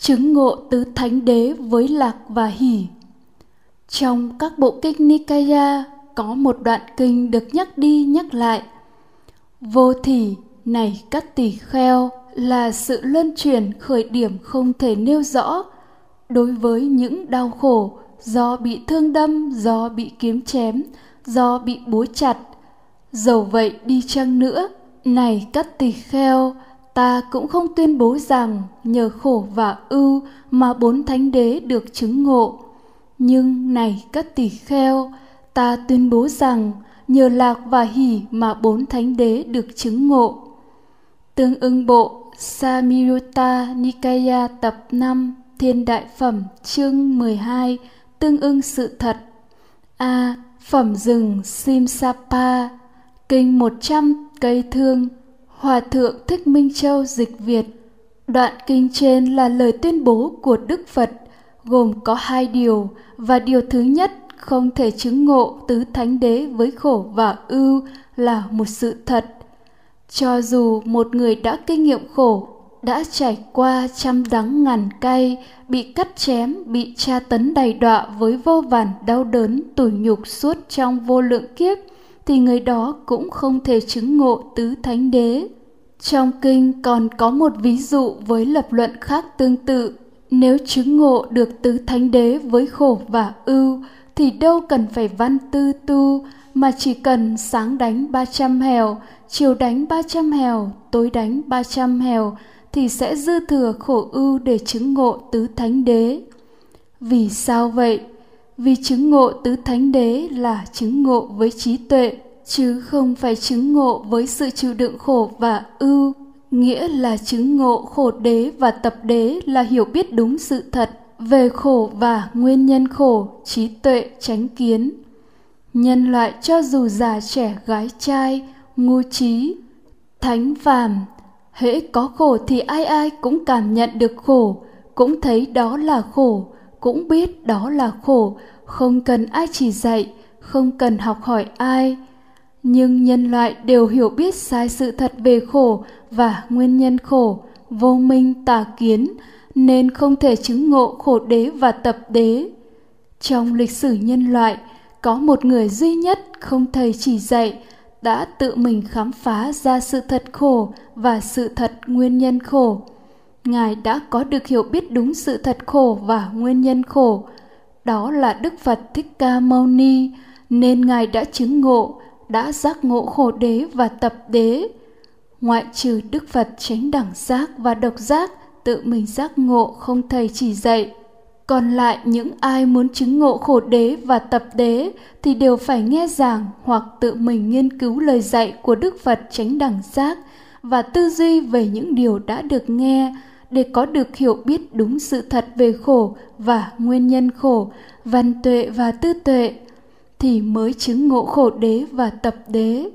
chứng ngộ tứ thánh đế với lạc và hỷ trong các bộ kinh nikaya, có một đoạn kinh được nhắc đi nhắc lại. Vô thỉ này các tỷ kheo là sự luân chuyển khởi điểm không thể nêu rõ đối với những đau khổ do bị thương đâm, do bị kiếm chém, do bị búa chặt. Dầu vậy đi chăng nữa, này các tỳ kheo ta cũng không tuyên bố rằng nhờ khổ và ưu mà bốn thánh đế được chứng ngộ. Nhưng này các tỷ-kheo ta tuyên bố rằng nhờ lạc và hỷ mà bốn thánh đế được chứng ngộ. Tương ưng bộ, Samyutta Nikaya tập 5 Thiên Đại Phẩm chương 12 Tương ưng sự thật. A. Phẩm rừng Simsapa, Kinh 100 cây thương Hòa Thượng Thích Minh Châu dịch Việt. Đoạn kinh trên là lời tuyên bố của Đức Phật, gồm có hai điều và điều thứ nhất không thể chứng ngộ tứ thánh đế với khổ và ưu là một sự thật. Cho dù một người đã kinh nghiệm khổ, đã trải qua trăm đắng ngàn cay, bị cắt chém, bị tra tấn đầy đọa với vô vàn đau đớn, tủi nhục suốt trong vô lượng kiếp thì người đó cũng không thể chứng ngộ tứ thánh đế trong kinh còn có một ví dụ với lập luận khác tương tự nếu chứng ngộ được tứ thánh đế với khổ và ưu thì đâu cần phải văn tư tu mà chỉ cần sáng đánh 300 hèo, chiều đánh 300 hèo, tối đánh 300 hèo thì sẽ dư thừa khổ ưu để chứng ngộ tứ thánh đế. Vì sao vậy? Vì chứng ngộ tứ thánh đế là chứng ngộ với trí tuệ, chứ không phải chứng ngộ với sự chịu đựng khổ và ưu. Nghĩa là chứng ngộ khổ đế và tập đế là hiểu biết đúng sự thật về khổ và nguyên nhân khổ, trí tuệ, tránh kiến. Nhân loại cho dù già trẻ gái trai, ngu trí, thánh phàm, hễ có khổ thì ai ai cũng cảm nhận được khổ, cũng thấy đó là khổ, cũng biết đó là khổ, không cần ai chỉ dạy, không cần học hỏi ai. Nhưng nhân loại đều hiểu biết sai sự thật về khổ và nguyên nhân khổ, vô minh tà kiến, nên không thể chứng ngộ khổ đế và tập đế. Trong lịch sử nhân loại, có một người duy nhất không thầy chỉ dạy đã tự mình khám phá ra sự thật khổ và sự thật nguyên nhân khổ. Ngài đã có được hiểu biết đúng sự thật khổ và nguyên nhân khổ. Đó là Đức Phật Thích Ca Mâu Ni, nên Ngài đã chứng ngộ, đã giác ngộ khổ đế và tập đế. Ngoại trừ Đức Phật tránh đẳng giác và độc giác, tự mình giác ngộ không thầy chỉ dạy còn lại những ai muốn chứng ngộ khổ đế và tập đế thì đều phải nghe giảng hoặc tự mình nghiên cứu lời dạy của đức phật tránh đẳng giác và tư duy về những điều đã được nghe để có được hiểu biết đúng sự thật về khổ và nguyên nhân khổ, văn tuệ và tư tuệ, thì mới chứng ngộ khổ đế và tập đế.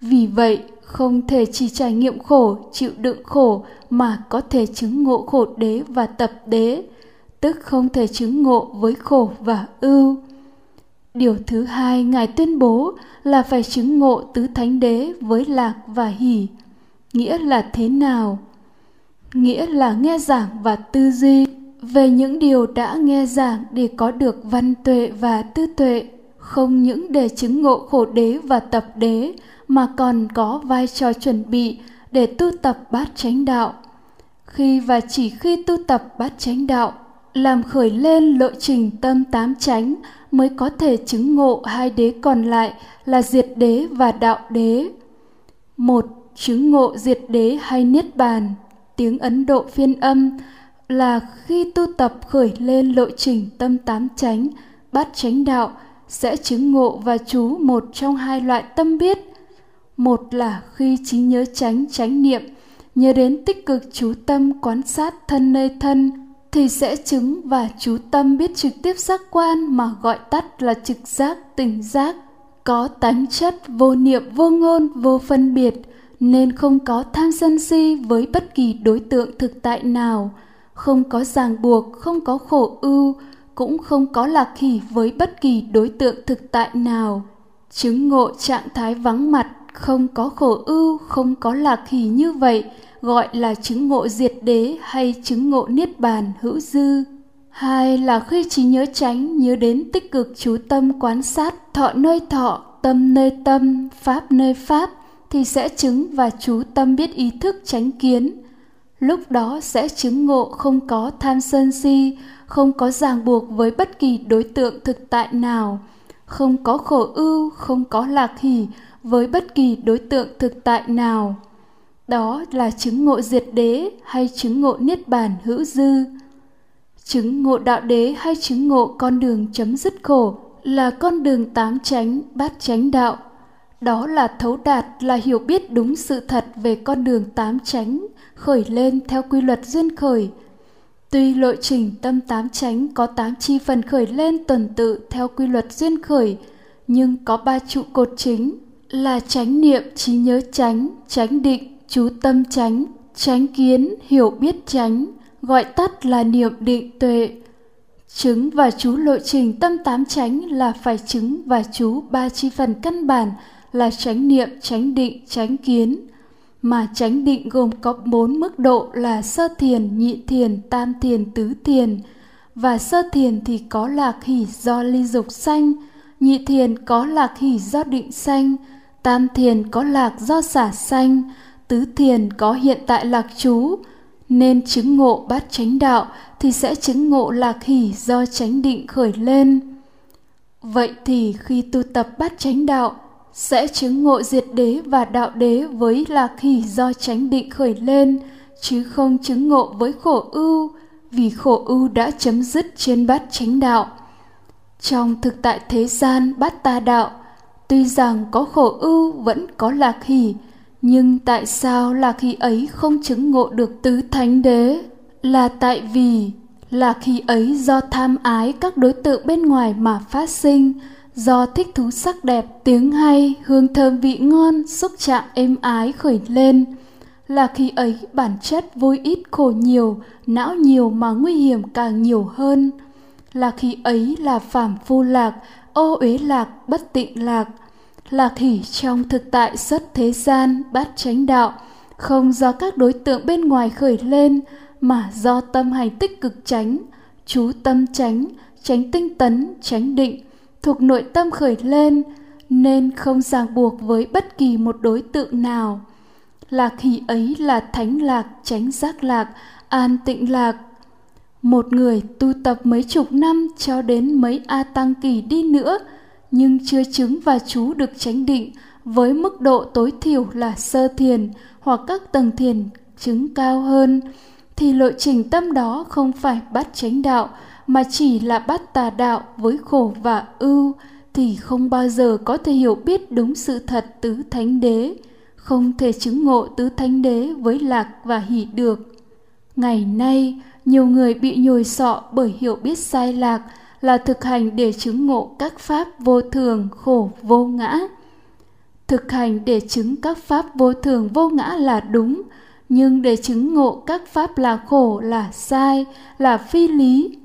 Vì vậy, không thể chỉ trải nghiệm khổ, chịu đựng khổ mà có thể chứng ngộ khổ đế và tập đế, tức không thể chứng ngộ với khổ và ưu. Điều thứ hai ngài tuyên bố là phải chứng ngộ tứ thánh đế với lạc và hỷ, nghĩa là thế nào? Nghĩa là nghe giảng và tư duy. Về những điều đã nghe giảng để có được văn tuệ và tư tuệ không những để chứng ngộ khổ đế và tập đế mà còn có vai trò chuẩn bị để tu tập bát chánh đạo. Khi và chỉ khi tu tập bát chánh đạo làm khởi lên lộ trình tâm tám chánh mới có thể chứng ngộ hai đế còn lại là diệt đế và đạo đế. Một, chứng ngộ diệt đế hay niết bàn, tiếng Ấn Độ phiên âm là khi tu tập khởi lên lộ trình tâm tám chánh, bát chánh đạo sẽ chứng ngộ và chú một trong hai loại tâm biết. Một là khi trí nhớ chánh chánh niệm, nhớ đến tích cực chú tâm quan sát thân nơi thân, thì sẽ chứng và chú tâm biết trực tiếp giác quan mà gọi tắt là trực giác tỉnh giác có tánh chất vô niệm vô ngôn vô phân biệt nên không có tham sân si với bất kỳ đối tượng thực tại nào. Không có ràng buộc, không có khổ ưu, cũng không có lạc hỷ với bất kỳ đối tượng thực tại nào. Chứng ngộ trạng thái vắng mặt, không có khổ ưu, không có lạc hỷ như vậy, gọi là chứng ngộ diệt đế hay chứng ngộ niết bàn hữu dư. Hai là khi trí nhớ tránh nhớ đến tích cực chú tâm quan sát thọ nơi thọ, tâm nơi tâm, pháp nơi pháp thì sẽ chứng và chú tâm biết ý thức tránh kiến. Lúc đó sẽ chứng ngộ không có tham sân si, không có ràng buộc với bất kỳ đối tượng thực tại nào, không có khổ ưu, không có lạc hỷ với bất kỳ đối tượng thực tại nào. Đó là chứng ngộ diệt đế hay chứng ngộ niết bàn hữu dư. Chứng ngộ đạo đế hay chứng ngộ con đường chấm dứt khổ là con đường tám chánh, bát chánh đạo đó là thấu đạt là hiểu biết đúng sự thật về con đường tám chánh, khởi lên theo quy luật duyên khởi. Tuy lộ trình tâm tám chánh có tám chi phần khởi lên tuần tự theo quy luật duyên khởi, nhưng có ba trụ cột chính là chánh niệm, trí nhớ chánh chánh định, chú tâm chánh chánh kiến, hiểu biết chánh, gọi tắt là niệm định tuệ. Chứng và chú lộ trình tâm tám chánh là phải chứng và chú ba chi phần căn bản là chánh niệm, chánh định, chánh kiến, mà chánh định gồm có bốn mức độ là sơ thiền, nhị thiền, tam thiền, tứ thiền. Và sơ thiền thì có lạc hỷ do ly dục sanh, nhị thiền có lạc hỷ do định sanh, tam thiền có lạc do xả sanh, tứ thiền có hiện tại lạc chú nên chứng ngộ bát chánh đạo thì sẽ chứng ngộ lạc hỷ do chánh định khởi lên. Vậy thì khi tu tập bát chánh đạo sẽ chứng ngộ diệt đế và đạo đế với lạc hỷ do chánh định khởi lên, chứ không chứng ngộ với khổ ưu, vì khổ ưu đã chấm dứt trên bát chánh đạo. Trong thực tại thế gian bát ta đạo, tuy rằng có khổ ưu vẫn có lạc hỷ, nhưng tại sao lạc hỷ ấy không chứng ngộ được tứ thánh đế? Là tại vì lạc hỷ ấy do tham ái các đối tượng bên ngoài mà phát sinh do thích thú sắc đẹp, tiếng hay, hương thơm vị ngon, xúc chạm êm ái khởi lên. Là khi ấy, bản chất vui ít khổ nhiều, não nhiều mà nguy hiểm càng nhiều hơn. Là khi ấy là phàm phu lạc, ô uế lạc, bất tịnh lạc. Lạc khỉ trong thực tại xuất thế gian bát chánh đạo, không do các đối tượng bên ngoài khởi lên, mà do tâm hành tích cực tránh chú tâm tránh tránh tinh tấn tránh định thuộc nội tâm khởi lên, nên không ràng buộc với bất kỳ một đối tượng nào. Lạc hỷ ấy là thánh lạc tránh giác lạc, an tịnh lạc. Một người tu tập mấy chục năm cho đến mấy a tăng kỳ đi nữa, nhưng chưa chứng và chú được chánh định với mức độ tối thiểu là sơ thiền hoặc các tầng thiền chứng cao hơn, thì lộ trình tâm đó không phải bắt chánh đạo mà chỉ là bắt tà đạo với khổ và ưu, thì không bao giờ có thể hiểu biết đúng sự thật tứ thánh đế, không thể chứng ngộ tứ thánh đế với lạc và hỷ được. Ngày nay, nhiều người bị nhồi sọ bởi hiểu biết sai lạc là thực hành để chứng ngộ các pháp vô thường khổ vô ngã. Thực hành để chứng các pháp vô thường vô ngã là đúng, nhưng để chứng ngộ các pháp là khổ là sai, là phi lý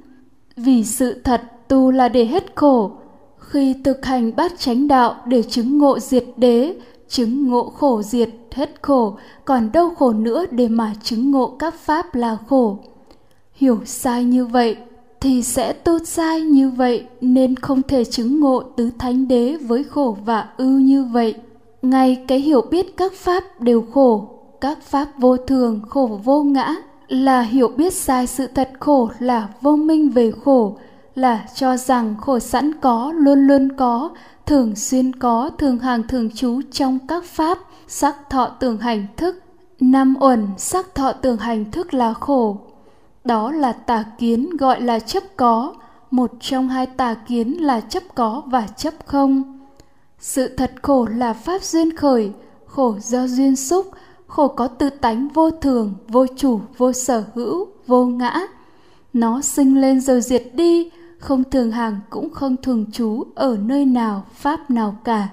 vì sự thật, tu là để hết khổ. Khi thực hành bát chánh đạo để chứng ngộ diệt đế, chứng ngộ khổ diệt hết khổ, còn đâu khổ nữa để mà chứng ngộ các pháp là khổ. Hiểu sai như vậy thì sẽ tu sai như vậy, nên không thể chứng ngộ tứ thánh đế với khổ và ưu như vậy. Ngay cái hiểu biết các pháp đều khổ, các pháp vô thường, khổ vô ngã là hiểu biết sai sự thật khổ, là vô minh về khổ, là cho rằng khổ sẵn có, luôn luôn có, thường xuyên có, thường hàng thường trú trong các pháp, sắc thọ tưởng hành thức, năm uẩn, sắc thọ tưởng hành thức là khổ. Đó là tà kiến gọi là chấp có, một trong hai tà kiến là chấp có và chấp không. Sự thật khổ là pháp duyên khởi, khổ do duyên xúc khổ có tư tánh vô thường, vô chủ, vô sở hữu, vô ngã. Nó sinh lên rồi diệt đi, không thường hàng cũng không thường trú ở nơi nào, pháp nào cả.